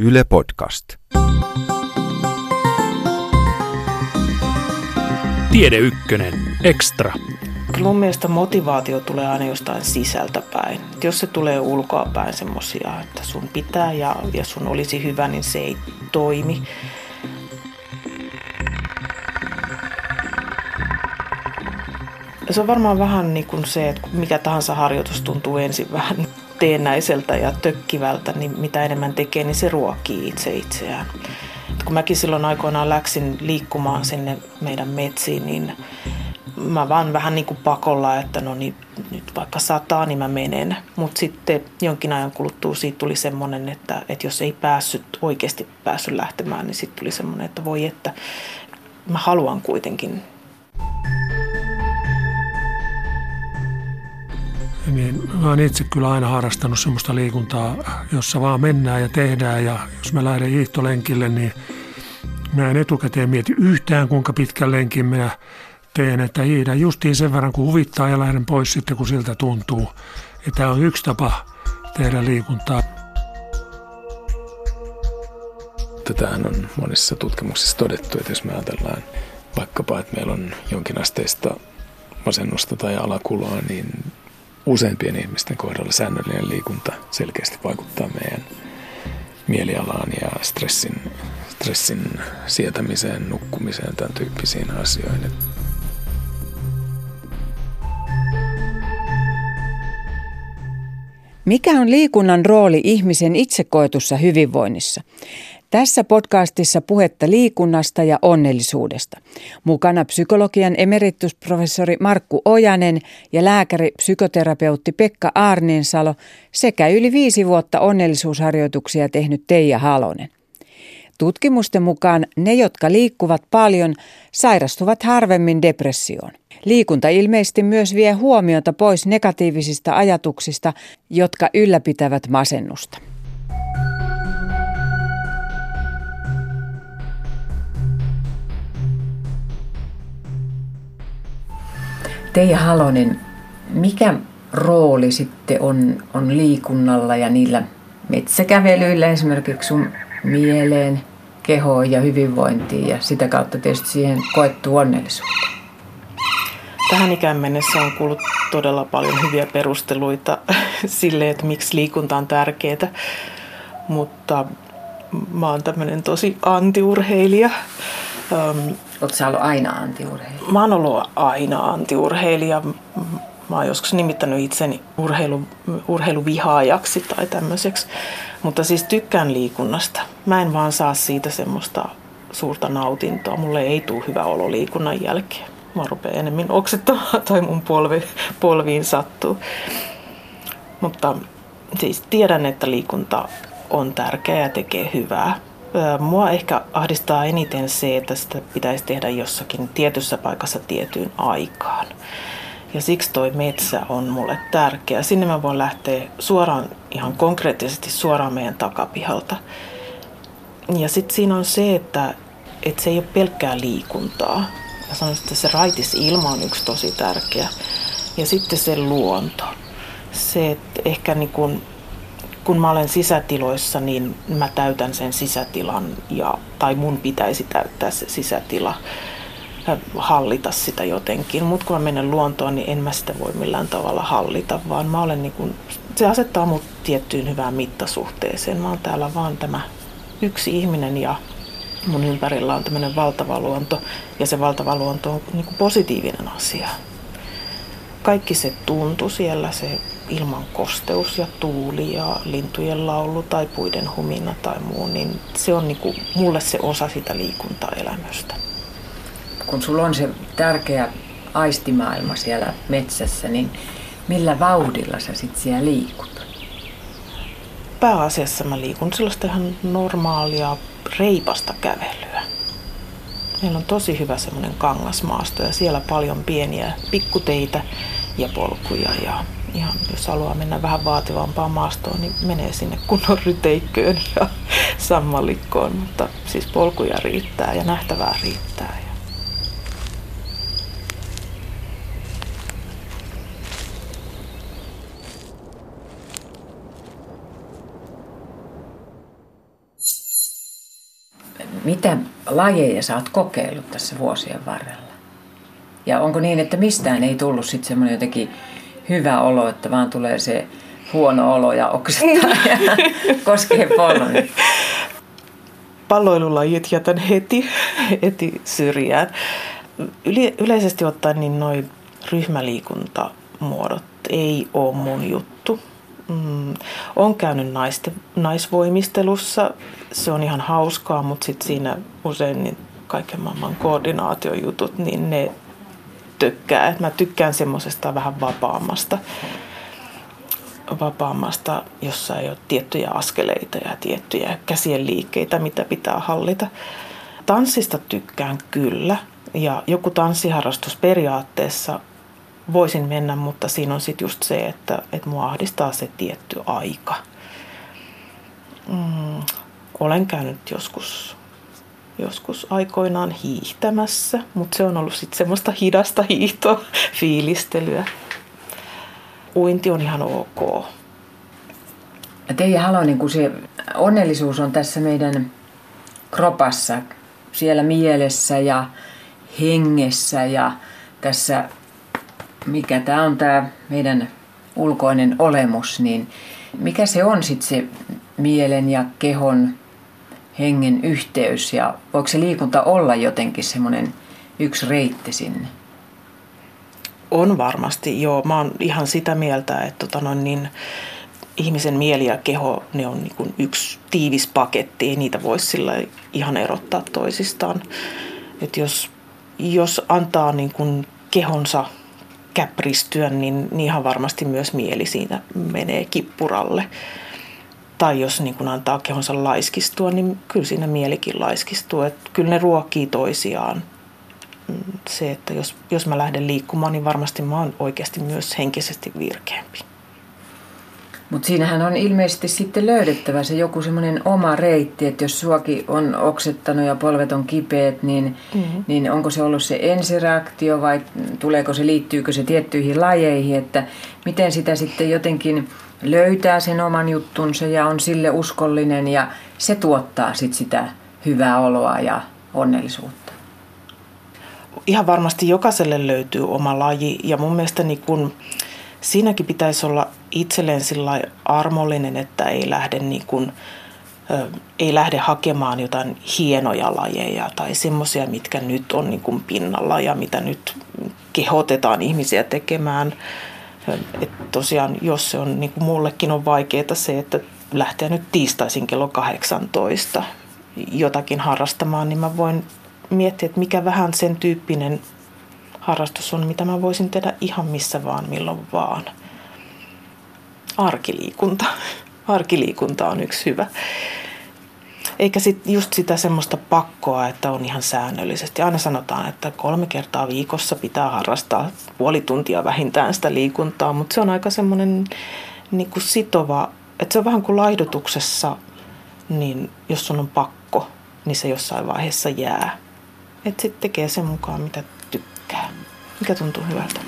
Yle Podcast. Tiede Ykkönen, Extra. Kyllä mun mielestä motivaatio tulee aina jostain sisältä päin. Jos se tulee ulkoa päin semmosia, että sun pitää ja, ja sun olisi hyvä, niin se ei toimi. Se on varmaan vähän niin kuin se, että mikä tahansa harjoitus tuntuu ensin vähän teennäiseltä ja tökkivältä, niin mitä enemmän tekee, niin se ruokii itse itseään. Et kun mäkin silloin aikoinaan läksin liikkumaan sinne meidän metsiin, niin mä vaan vähän niin kuin pakolla, että no niin, nyt vaikka sataa, niin mä menen. Mutta sitten jonkin ajan kuluttua siitä tuli semmoinen, että, että jos ei päässyt, oikeasti päässyt lähtemään, niin sitten tuli semmoinen, että voi että mä haluan kuitenkin niin mä oon itse kyllä aina harrastanut semmoista liikuntaa, jossa vaan mennään ja tehdään ja jos mä lähden hiihtolenkille, niin mä en etukäteen mieti yhtään kuinka pitkän lenkin mä teen, että hiihdän justiin sen verran kun huvittaa ja lähden pois sitten kun siltä tuntuu. Ja tämä on yksi tapa tehdä liikuntaa. Tätähän on monissa tutkimuksissa todettu, että jos me ajatellaan vaikkapa, että meillä on jonkinasteista masennusta tai alakuloa, niin useimpien ihmisten kohdalla säännöllinen liikunta selkeästi vaikuttaa meidän mielialaan ja stressin, stressin sietämiseen, nukkumiseen, tämän tyyppisiin asioihin. Mikä on liikunnan rooli ihmisen itsekoetussa hyvinvoinnissa? Tässä podcastissa puhetta liikunnasta ja onnellisuudesta. Mukana psykologian emeritusprofessori Markku Ojanen ja lääkäri psykoterapeutti Pekka Aarninsalo sekä yli viisi vuotta onnellisuusharjoituksia tehnyt Teija Halonen. Tutkimusten mukaan ne, jotka liikkuvat paljon, sairastuvat harvemmin depressioon. Liikunta ilmeisesti myös vie huomiota pois negatiivisista ajatuksista, jotka ylläpitävät masennusta. Teija Halonen, mikä rooli sitten on, on liikunnalla ja niillä metsäkävelyillä esimerkiksi sun mieleen, kehoon ja hyvinvointiin ja sitä kautta tietysti siihen koettu onnellisuuteen? Tähän ikään mennessä on kuullut todella paljon hyviä perusteluita sille, että miksi liikunta on tärkeää, mutta mä oon tämmöinen tosi antiurheilija. Oletko sä ollut aina antiurheilija? Mä oon ollut aina antiurheilija. Mä oon joskus nimittänyt itseni urheilu, urheiluvihaajaksi tai tämmöiseksi. Mutta siis tykkään liikunnasta. Mä en vaan saa siitä semmoista suurta nautintoa. Mulle ei tule hyvä olo liikunnan jälkeen. Mä rupean enemmän oksettamaan tai mun polvi, polviin sattuu. Mutta siis tiedän, että liikunta on tärkeää ja tekee hyvää. Mua ehkä ahdistaa eniten se, että sitä pitäisi tehdä jossakin tietyssä paikassa tiettyyn aikaan. Ja siksi toi metsä on mulle tärkeä. Sinne mä voin lähteä suoraan, ihan konkreettisesti suoraan meidän takapihalta. Ja sitten siinä on se, että, että se ei ole pelkkää liikuntaa. Mä sanoisin, että se raitis ilma on yksi tosi tärkeä. Ja sitten se luonto. Se, että ehkä niin kun kun mä olen sisätiloissa, niin mä täytän sen sisätilan, ja, tai mun pitäisi täyttää se sisätila, hallita sitä jotenkin. Mutta kun mä menen luontoon, niin en mä sitä voi millään tavalla hallita, vaan mä olen niin kun, se asettaa mut tiettyyn hyvään mittasuhteeseen. Mä oon täällä vaan tämä yksi ihminen ja mun ympärillä on tämmöinen valtava luonto, ja se valtava luonto on niin positiivinen asia. Kaikki se tuntuu siellä, se ilman kosteus ja tuuli ja lintujen laulu tai puiden humina tai muu, niin se on niinku mulle se osa sitä liikuntaelämystä. Kun sulla on se tärkeä aistimaailma siellä metsässä, niin millä vauhdilla sä sit siellä liikut? Pääasiassa mä liikun sellaista ihan normaalia reipasta kävelyä. Meillä on tosi hyvä semmoinen kangasmaasto ja siellä paljon pieniä pikkuteitä ja polkuja ja ihan jos haluaa mennä vähän vaativampaan maastoon, niin menee sinne kunnon ryteikköön ja sammalikkoon, mutta siis polkuja riittää ja nähtävää riittää. Mitä lajeja sä oot kokeillut tässä vuosien varrella? Ja onko niin, että mistään ei tullut sitten semmoinen jotenkin hyvä olo, että vaan tulee se huono olo ja oksettaa ja koskee pollon? Palloilulajit jätän heti, heti syrjään. Yle, yleisesti ottaen niin noin ryhmäliikuntamuodot ei ole mun juttu. Mm, on käynyt naisten, naisvoimistelussa, se on ihan hauskaa, mutta sit siinä usein niin kaiken maailman koordinaatiojutut, niin ne tykkää. Mä tykkään semmoisesta vähän vapaammasta, vapaammasta, jossa ei ole tiettyjä askeleita ja tiettyjä käsien liikkeitä, mitä pitää hallita. Tanssista tykkään kyllä, ja joku tanssiharrastus periaatteessa voisin mennä, mutta siinä on sitten just se, että, että mua ahdistaa se tietty aika. Mm, olen käynyt joskus, joskus aikoinaan hiihtämässä, mutta se on ollut sitten semmoista hidasta hiihtoa, fiilistelyä. Uinti on ihan ok. Teija Halo, niin kun se onnellisuus on tässä meidän kropassa, siellä mielessä ja hengessä ja tässä mikä tämä on tämä meidän ulkoinen olemus, niin mikä se on sitten se mielen ja kehon hengen yhteys ja voiko se liikunta olla jotenkin semmoinen yksi reitti sinne? On varmasti, joo. Mä oon ihan sitä mieltä, että tota noin, niin, ihmisen mieli ja keho, ne on niin kuin yksi tiivis paketti, ei niitä voisi sillä ihan erottaa toisistaan. Et jos, jos antaa niin kuin kehonsa käpristyä, niin, niin ihan varmasti myös mieli siitä menee kippuralle. Tai jos niin kun antaa kehonsa laiskistua, niin kyllä siinä mielikin laiskistuu. Että kyllä ne ruokkii toisiaan. Mm, se, että jos, jos mä lähden liikkumaan, niin varmasti mä oon oikeasti myös henkisesti virkeämpi. Mutta siinähän on ilmeisesti sitten löydettävä se joku semmoinen oma reitti, että jos suoki on oksettanut ja polvet on kipeät, niin, mm-hmm. niin onko se ollut se ensireaktio vai tuleeko se, liittyykö se tiettyihin lajeihin, että miten sitä sitten jotenkin löytää sen oman juttunsa ja on sille uskollinen ja se tuottaa sitten sitä hyvää oloa ja onnellisuutta. Ihan varmasti jokaiselle löytyy oma laji ja mun mielestä niin kun, siinäkin pitäisi olla itselleen sillä armollinen, että ei lähde, niin kuin, ei lähde hakemaan jotain hienoja lajeja tai semmoisia, mitkä nyt on niin kuin pinnalla ja mitä nyt kehotetaan ihmisiä tekemään. Et tosiaan, jos se on, niin kuin mullekin on vaikeaa se, että lähtee nyt tiistaisin kello 18 jotakin harrastamaan, niin mä voin miettiä, että mikä vähän sen tyyppinen harrastus on, mitä mä voisin tehdä ihan missä vaan, milloin vaan. Arkiliikunta. Arkiliikunta on yksi hyvä. Eikä sit just sitä semmoista pakkoa, että on ihan säännöllisesti. Aina sanotaan, että kolme kertaa viikossa pitää harrastaa puoli tuntia vähintään sitä liikuntaa, mutta se on aika semmoinen niin kuin sitova, että se on vähän kuin laihdutuksessa, niin jos sun on pakko, niin se jossain vaiheessa jää. Että sitten tekee sen mukaan, mitä tykkää. Mikä tuntuu hyvältä?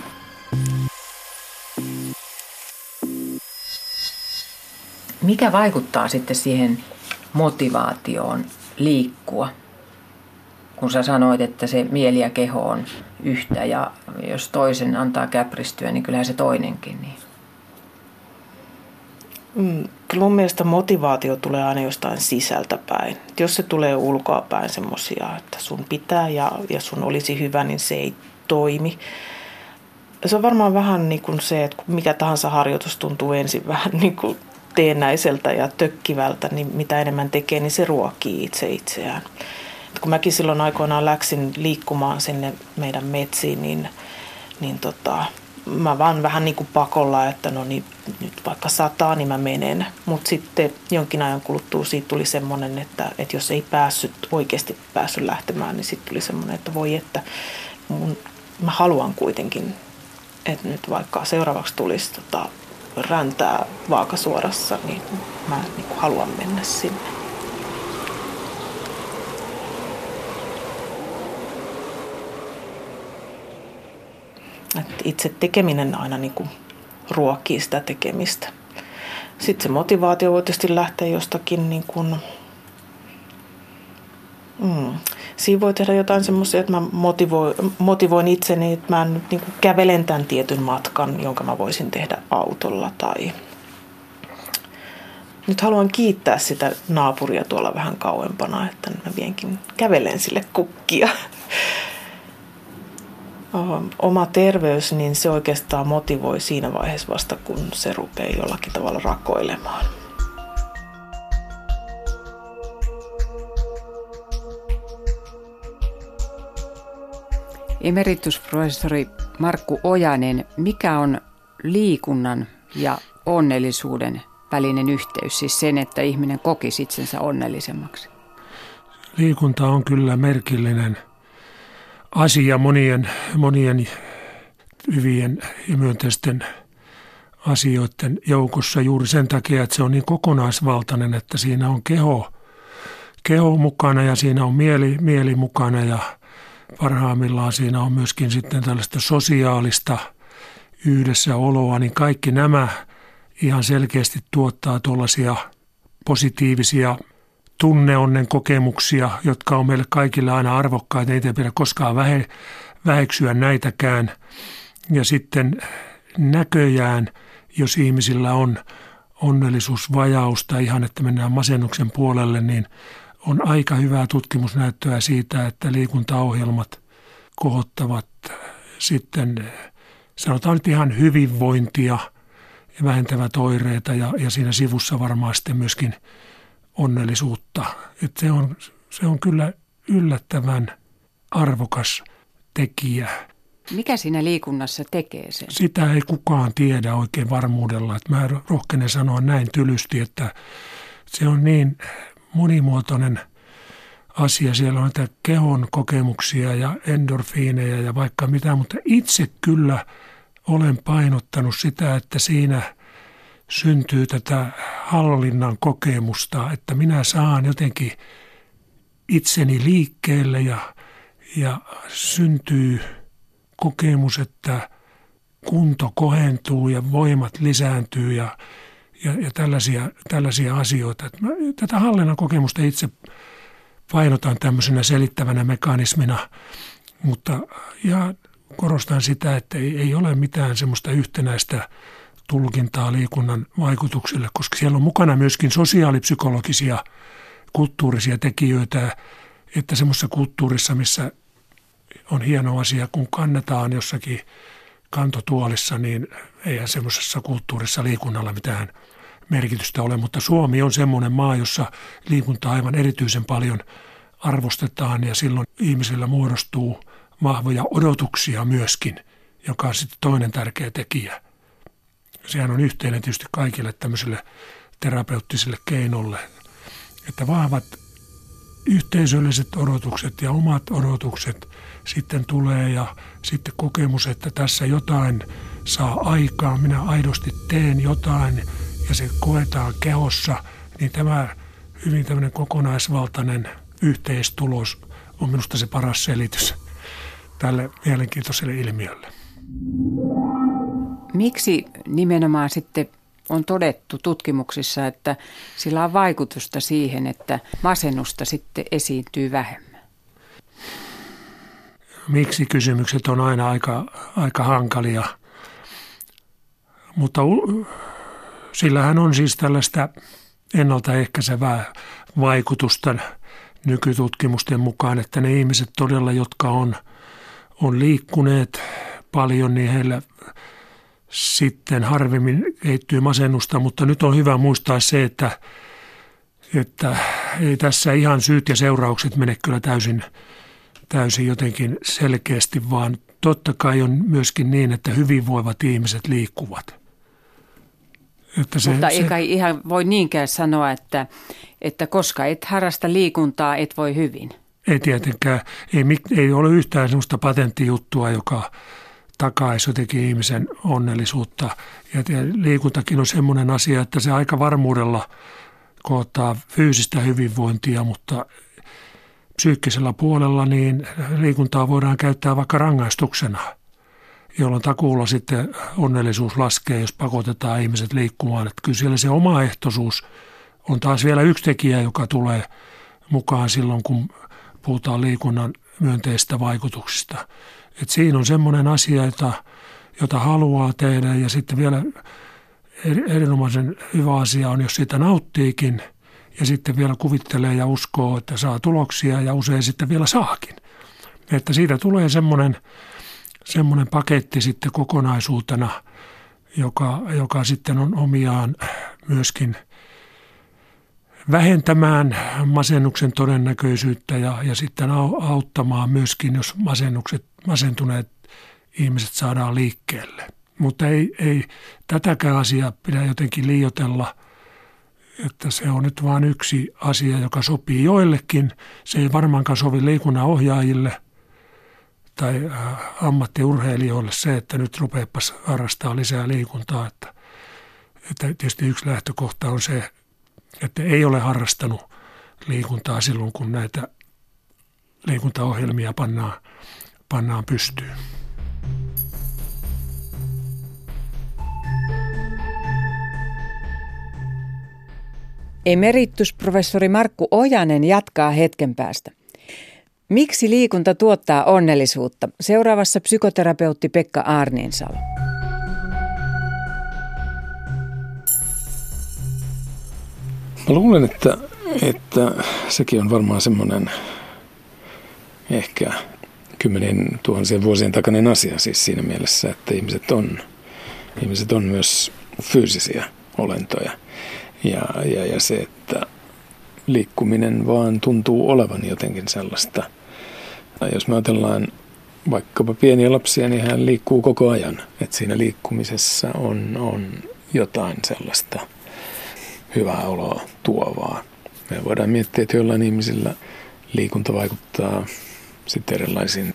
Mikä vaikuttaa sitten siihen motivaatioon liikkua? Kun sä sanoit, että se mieli ja keho on yhtä ja jos toisen antaa käpristyä, niin kyllähän se toinenkin. Niin. Mm, kyllä mun mielestä motivaatio tulee aina jostain sisältä päin. Jos se tulee ulkoa päin semmoisia, että sun pitää ja, ja sun olisi hyvä, niin se ei toimi. Se on varmaan vähän niin kuin se, että mikä tahansa harjoitus tuntuu ensin vähän niin kuin teennäiseltä ja tökkivältä, niin mitä enemmän tekee, niin se ruokii itse itseään. kun mäkin silloin aikoinaan läksin liikkumaan sinne meidän metsiin, niin, niin tota, mä vaan vähän niin kuin pakolla, että no niin, nyt vaikka sataa, niin mä menen. Mutta sitten jonkin ajan kuluttua siitä tuli semmoinen, että, että jos ei päässyt, oikeasti päässyt lähtemään, niin sitten tuli semmoinen, että voi että mun mä haluan kuitenkin, että nyt vaikka seuraavaksi tulisi tota, räntää vaakasuorassa, niin mä niin kuin haluan mennä sinne. Et itse tekeminen aina niin kuin ruokkii sitä tekemistä. Sitten se motivaatio voi tietysti lähteä jostakin niin kuin Mm. Siinä voi tehdä jotain semmoisia, että mä motivoin, motivoin itseni, että mä nyt niin kävelen tämän tietyn matkan, jonka mä voisin tehdä autolla. Tai nyt haluan kiittää sitä naapuria tuolla vähän kauempana, että mä vienkin kävelen sille kukkia. Oma terveys, niin se oikeastaan motivoi siinä vaiheessa vasta, kun se rupeaa jollakin tavalla rakoilemaan. Emeritusprofessori Markku Ojanen, mikä on liikunnan ja onnellisuuden välinen yhteys, siis sen, että ihminen kokisi itsensä onnellisemmaksi? Liikunta on kyllä merkillinen asia monien, monien hyvien ja myönteisten asioiden joukossa juuri sen takia, että se on niin kokonaisvaltainen, että siinä on keho, keho mukana ja siinä on mieli, mieli mukana ja – parhaimmillaan siinä on myöskin sitten tällaista sosiaalista yhdessäoloa, niin kaikki nämä ihan selkeästi tuottaa tuollaisia positiivisia tunneonnen kokemuksia, jotka on meille kaikille aina arvokkaita. Ei pidä koskaan vähe, väheksyä näitäkään. Ja sitten näköjään, jos ihmisillä on onnellisuusvajausta ihan, että mennään masennuksen puolelle, niin on aika hyvää tutkimusnäyttöä siitä, että liikuntaohjelmat kohottavat sitten sanotaan nyt ihan hyvinvointia ja vähentävät oireita ja, ja siinä sivussa varmaan sitten myöskin onnellisuutta. että se, on, se on kyllä yllättävän arvokas tekijä. Mikä siinä liikunnassa tekee sen? Sitä ei kukaan tiedä oikein varmuudella. Että mä rohkenen sanoa näin tylysti, että se on niin monimuotoinen asia. Siellä on näitä kehon kokemuksia ja endorfiineja ja vaikka mitä, mutta itse kyllä olen painottanut sitä, että siinä syntyy tätä hallinnan kokemusta, että minä saan jotenkin itseni liikkeelle ja, ja syntyy kokemus, että kunto kohentuu ja voimat lisääntyy ja ja, ja tällaisia, tällaisia asioita. Mä, tätä hallinnan kokemusta itse painotan tämmöisenä selittävänä mekanismina, mutta ja korostan sitä, että ei, ei ole mitään semmoista yhtenäistä tulkintaa liikunnan vaikutuksille, koska siellä on mukana myöskin sosiaalipsykologisia kulttuurisia tekijöitä, että semmoisessa kulttuurissa, missä on hieno asia, kun kannetaan jossakin kantotuolissa, niin eihän semmoisessa kulttuurissa liikunnalla mitään merkitystä ole, mutta Suomi on semmoinen maa, jossa liikunta aivan erityisen paljon arvostetaan ja silloin ihmisillä muodostuu vahvoja odotuksia myöskin, joka on sitten toinen tärkeä tekijä. Sehän on yhteinen tietysti kaikille tämmöisille terapeuttisille keinolle, että vahvat yhteisölliset odotukset ja omat odotukset sitten tulee ja sitten kokemus, että tässä jotain saa aikaa, minä aidosti teen jotain ja se koetaan kehossa, niin tämä hyvin tämmöinen kokonaisvaltainen yhteistulos on minusta se paras selitys tälle mielenkiintoiselle ilmiölle. Miksi nimenomaan sitten on todettu tutkimuksissa, että sillä on vaikutusta siihen, että masennusta sitten esiintyy vähemmän? Miksi kysymykset on aina aika, aika hankalia, mutta sillähän on siis tällaista ennaltaehkäisevää vaikutusta nykytutkimusten mukaan, että ne ihmiset todella, jotka on, on liikkuneet paljon, niin heillä sitten harvemmin kehittyy masennusta, mutta nyt on hyvä muistaa se, että, että ei tässä ihan syyt ja seuraukset mene kyllä täysin, täysin jotenkin selkeästi, vaan totta kai on myöskin niin, että hyvinvoivat ihmiset liikkuvat – että se, Mutta ei kai ihan voi niinkään sanoa, että, että koska et harrasta liikuntaa, et voi hyvin. Ei tietenkään. Ei, ei ole yhtään sellaista patenttijuttua, joka takaisi jotenkin ihmisen onnellisuutta. Ja liikuntakin on semmoinen asia, että se aika varmuudella koottaa fyysistä hyvinvointia, mutta psyykkisellä puolella niin liikuntaa voidaan käyttää vaikka rangaistuksena – jolloin takuulla sitten onnellisuus laskee, jos pakotetaan ihmiset liikkumaan. Että kyllä siellä se omaehtoisuus on taas vielä yksi tekijä, joka tulee mukaan silloin, kun puhutaan liikunnan myönteistä vaikutuksista. Et siinä on semmoinen asia, jota, jota haluaa tehdä ja sitten vielä erinomaisen hyvä asia on, jos siitä nauttiikin ja sitten vielä kuvittelee ja uskoo, että saa tuloksia ja usein sitten vielä saakin. Että siitä tulee semmoinen, semmoinen paketti sitten kokonaisuutena, joka, joka sitten on omiaan myöskin vähentämään masennuksen todennäköisyyttä ja, ja sitten auttamaan myöskin, jos masennukset, masentuneet ihmiset saadaan liikkeelle. Mutta ei, ei tätäkään asiaa pidä jotenkin liiotella, että se on nyt vain yksi asia, joka sopii joillekin. Se ei varmaankaan sovi liikunnan ohjaajille tai äh, ammattiurheilijoille se, että nyt rupeapas harrastaa lisää liikuntaa. Että, että tietysti yksi lähtökohta on se, että ei ole harrastanut liikuntaa silloin, kun näitä liikuntaohjelmia pannaan, pannaan pystyyn. Emeritusprofessori Markku Ojanen jatkaa hetken päästä. Miksi liikunta tuottaa onnellisuutta? Seuraavassa psykoterapeutti Pekka Arniinsalo. Mä luulen, että, että sekin on varmaan semmoinen ehkä kymmenien tuhansien vuosien takainen asia siis siinä mielessä, että ihmiset on, ihmiset on myös fyysisiä olentoja. Ja, ja, ja se, että liikkuminen vaan tuntuu olevan jotenkin sellaista. Tai jos me ajatellaan vaikkapa pieniä lapsia, niin hän liikkuu koko ajan. Että siinä liikkumisessa on, on jotain sellaista hyvää oloa tuovaa. Me voidaan miettiä, että jollain ihmisillä liikunta vaikuttaa sitten erilaisiin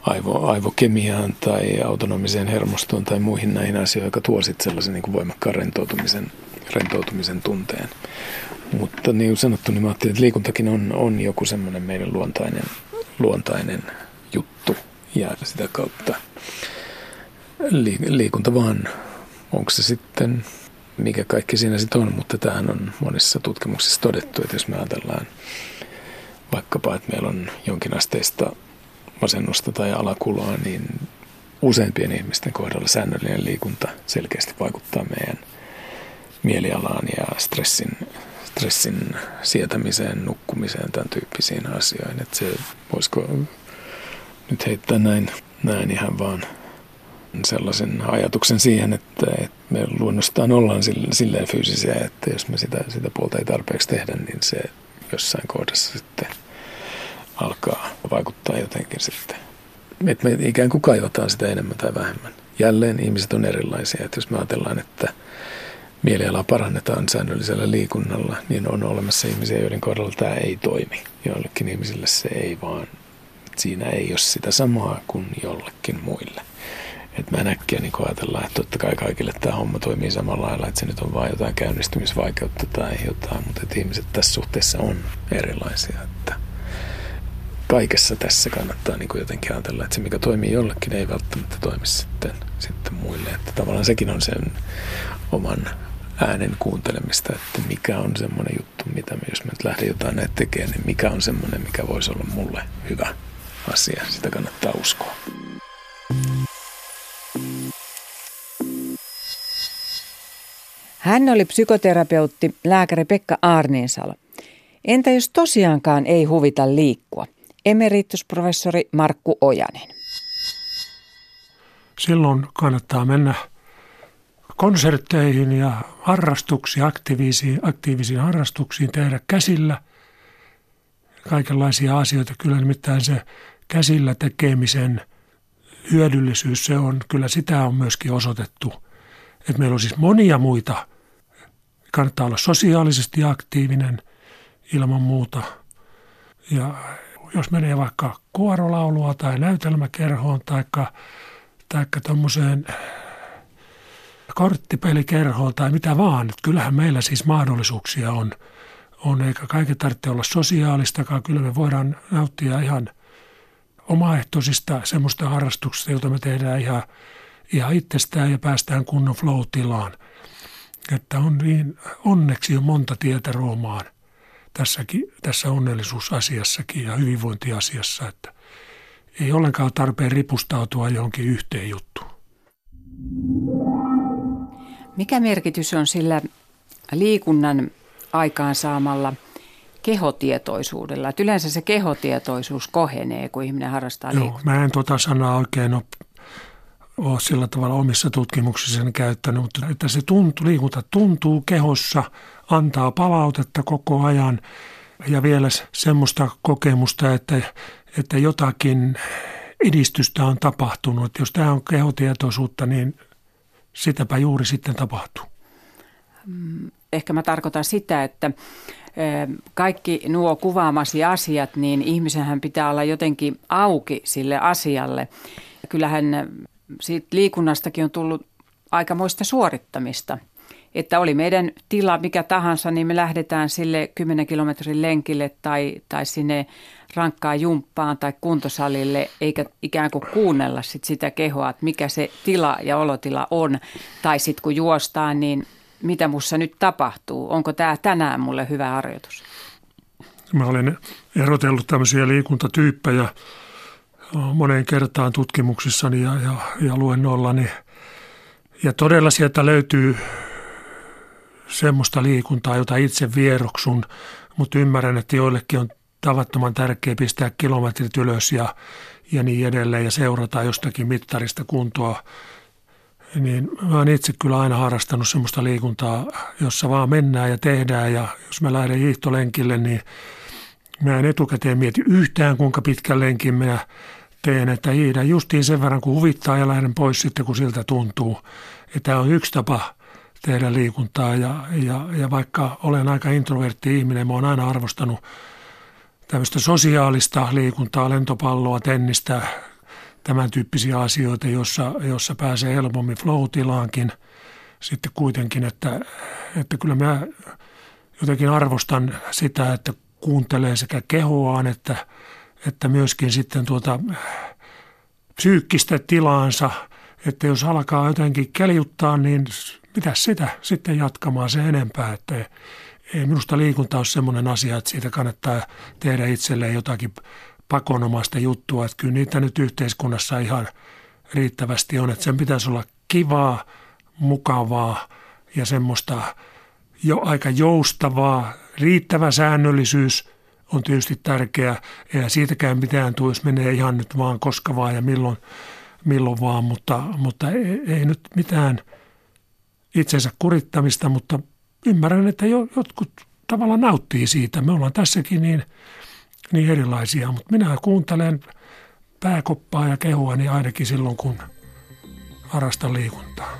aivo, aivokemiaan tai autonomiseen hermostoon tai muihin näihin asioihin, jotka tuo sitten sellaisen niin kuin voimakkaan rentoutumisen rentoutumisen tunteen. Mutta niin kuin sanottu, niin mä ajattelin, että liikuntakin on, on joku semmoinen meidän luontainen, luontainen juttu. Ja sitä kautta liikunta vaan, onko se sitten, mikä kaikki siinä sitten on, mutta tämähän on monissa tutkimuksissa todettu, että jos me ajatellaan vaikkapa, että meillä on jonkinasteista masennusta tai alakuloa, niin useimpien ihmisten kohdalla säännöllinen liikunta selkeästi vaikuttaa meidän – mielialaan ja stressin, stressin sietämiseen, nukkumiseen, tämän tyyppisiin asioihin. Että se voisiko nyt heittää näin, näin ihan vaan sellaisen ajatuksen siihen, että, että me luonnostaan ollaan silleen fyysisiä, että jos me sitä, sitä puolta ei tarpeeksi tehdä, niin se jossain kohdassa sitten alkaa vaikuttaa jotenkin sitten. Että me ikään kuin kaivataan sitä enemmän tai vähemmän. Jälleen ihmiset on erilaisia, että jos me ajatellaan, että mielialaa parannetaan säännöllisellä liikunnalla, niin on olemassa ihmisiä, joiden kohdalla tämä ei toimi. Joillekin ihmisille se ei vaan, siinä ei ole sitä samaa kuin jollekin muille. Et mä äkkiä niin ajatellaan, että totta kai kaikille tämä homma toimii samalla lailla, että se nyt on vain jotain käynnistymisvaikeutta tai jotain, mutta että ihmiset tässä suhteessa on erilaisia. Että kaikessa tässä kannattaa niin jotenkin ajatella, että se mikä toimii jollekin ei välttämättä toimi sitten, sitten muille. Että tavallaan sekin on sen oman äänen kuuntelemista, että mikä on semmoinen juttu, mitä me, jos mä nyt lähden jotain näitä tekemään, niin mikä on semmoinen, mikä voisi olla mulle hyvä asia. Sitä kannattaa uskoa. Hän oli psykoterapeutti, lääkäri Pekka Arniinsalo. Entä jos tosiaankaan ei huvita liikkua? Emeritusprofessori Markku Ojanen. Silloin kannattaa mennä konsertteihin ja harrastuksiin, aktiivisiin, aktiivisiin harrastuksiin tehdä käsillä kaikenlaisia asioita. Kyllä nimittäin se käsillä tekemisen hyödyllisyys, se on, kyllä sitä on myöskin osoitettu. Että meillä on siis monia muita. Kannattaa olla sosiaalisesti aktiivinen ilman muuta. Ja jos menee vaikka kuorolaulua tai näytelmäkerhoon tai taikka tuommoiseen korttipelikerhoon tai mitä vaan. Että kyllähän meillä siis mahdollisuuksia on, on eikä kaiken tarvitse olla sosiaalistakaan. Kyllä me voidaan nauttia ihan omaehtoisista semmoista harrastuksista, jota me tehdään ihan, ihan itsestään ja päästään kunnon flow-tilaan. Että on niin, onneksi on monta tietä Roomaan tässäkin, tässä onnellisuusasiassakin ja hyvinvointiasiassa, että ei ollenkaan tarpeen ripustautua johonkin yhteen juttuun. Mikä merkitys on sillä liikunnan aikaansaamalla kehotietoisuudella? Että yleensä se kehotietoisuus kohenee, kun ihminen harrastaa liikuntaa. Joo, mä en tuota sanaa oikein ole, ole sillä tavalla omissa tutkimuksissani käyttänyt, mutta että se tuntuu, liikunta tuntuu kehossa, antaa palautetta koko ajan ja vielä semmoista kokemusta, että, että jotakin edistystä on tapahtunut. Jos tämä on kehotietoisuutta, niin sitäpä juuri sitten tapahtuu. Mm, ehkä mä tarkoitan sitä, että kaikki nuo kuvaamasi asiat, niin ihmisenhän pitää olla jotenkin auki sille asialle. Kyllähän siitä liikunnastakin on tullut aikamoista suorittamista. Että oli meidän tila mikä tahansa, niin me lähdetään sille 10 kilometrin lenkille tai, tai sinne rankkaan jumppaan tai kuntosalille, eikä ikään kuin kuunnella sit sitä kehoa, että mikä se tila ja olotila on. Tai sitten kun juostaan, niin mitä mussa nyt tapahtuu? Onko tämä tänään mulle hyvä harjoitus? Mä olen erotellut tämmöisiä liikuntatyyppejä moneen kertaan tutkimuksissani ja, ja, ja luennollani. Ja todella sieltä löytyy semmoista liikuntaa, jota itse vieroksun, mutta ymmärrän, että joillekin on tavattoman tärkeää pistää kilometrit ylös ja, ja niin edelleen ja seurata jostakin mittarista kuntoa. Niin mä oon itse kyllä aina harrastanut semmoista liikuntaa, jossa vaan mennään ja tehdään ja jos mä lähden hiihtolenkille, niin mä en etukäteen mieti yhtään kuinka pitkän lenkin minä teen, että hiihdän justiin sen verran kun huvittaa ja lähden pois sitten kun siltä tuntuu. Ja tämä on yksi tapa tehdä liikuntaa ja, ja, ja vaikka olen aika introvertti ihminen, mä oon aina arvostanut tämmöistä sosiaalista liikuntaa, lentopalloa, tennistä, tämän tyyppisiä asioita, jossa, jossa pääsee helpommin flow-tilaankin. Sitten kuitenkin, että, että kyllä mä jotenkin arvostan sitä, että kuuntelee sekä kehoaan että, että myöskin sitten tuota psyykkistä tilaansa, että jos alkaa jotenkin keljuttaa, niin mitä sitä sitten jatkamaan se enempää, että ei minusta liikunta ole semmoinen asia, että siitä kannattaa tehdä itselleen jotakin pakonomaista juttua. Että kyllä niitä nyt yhteiskunnassa ihan riittävästi on, että sen pitäisi olla kivaa, mukavaa ja semmoista jo aika joustavaa. Riittävä säännöllisyys on tietysti tärkeää. Eihän siitäkään mitään tule, jos menee ihan nyt vaan koska vaan ja milloin, milloin vaan, mutta, mutta ei, ei nyt mitään itsensä kurittamista, mutta ymmärrän, että jo, jotkut tavallaan nauttii siitä. Me ollaan tässäkin niin, niin erilaisia, mutta minä kuuntelen pääkoppaa ja kehoa niin ainakin silloin, kun harrastan liikuntaa.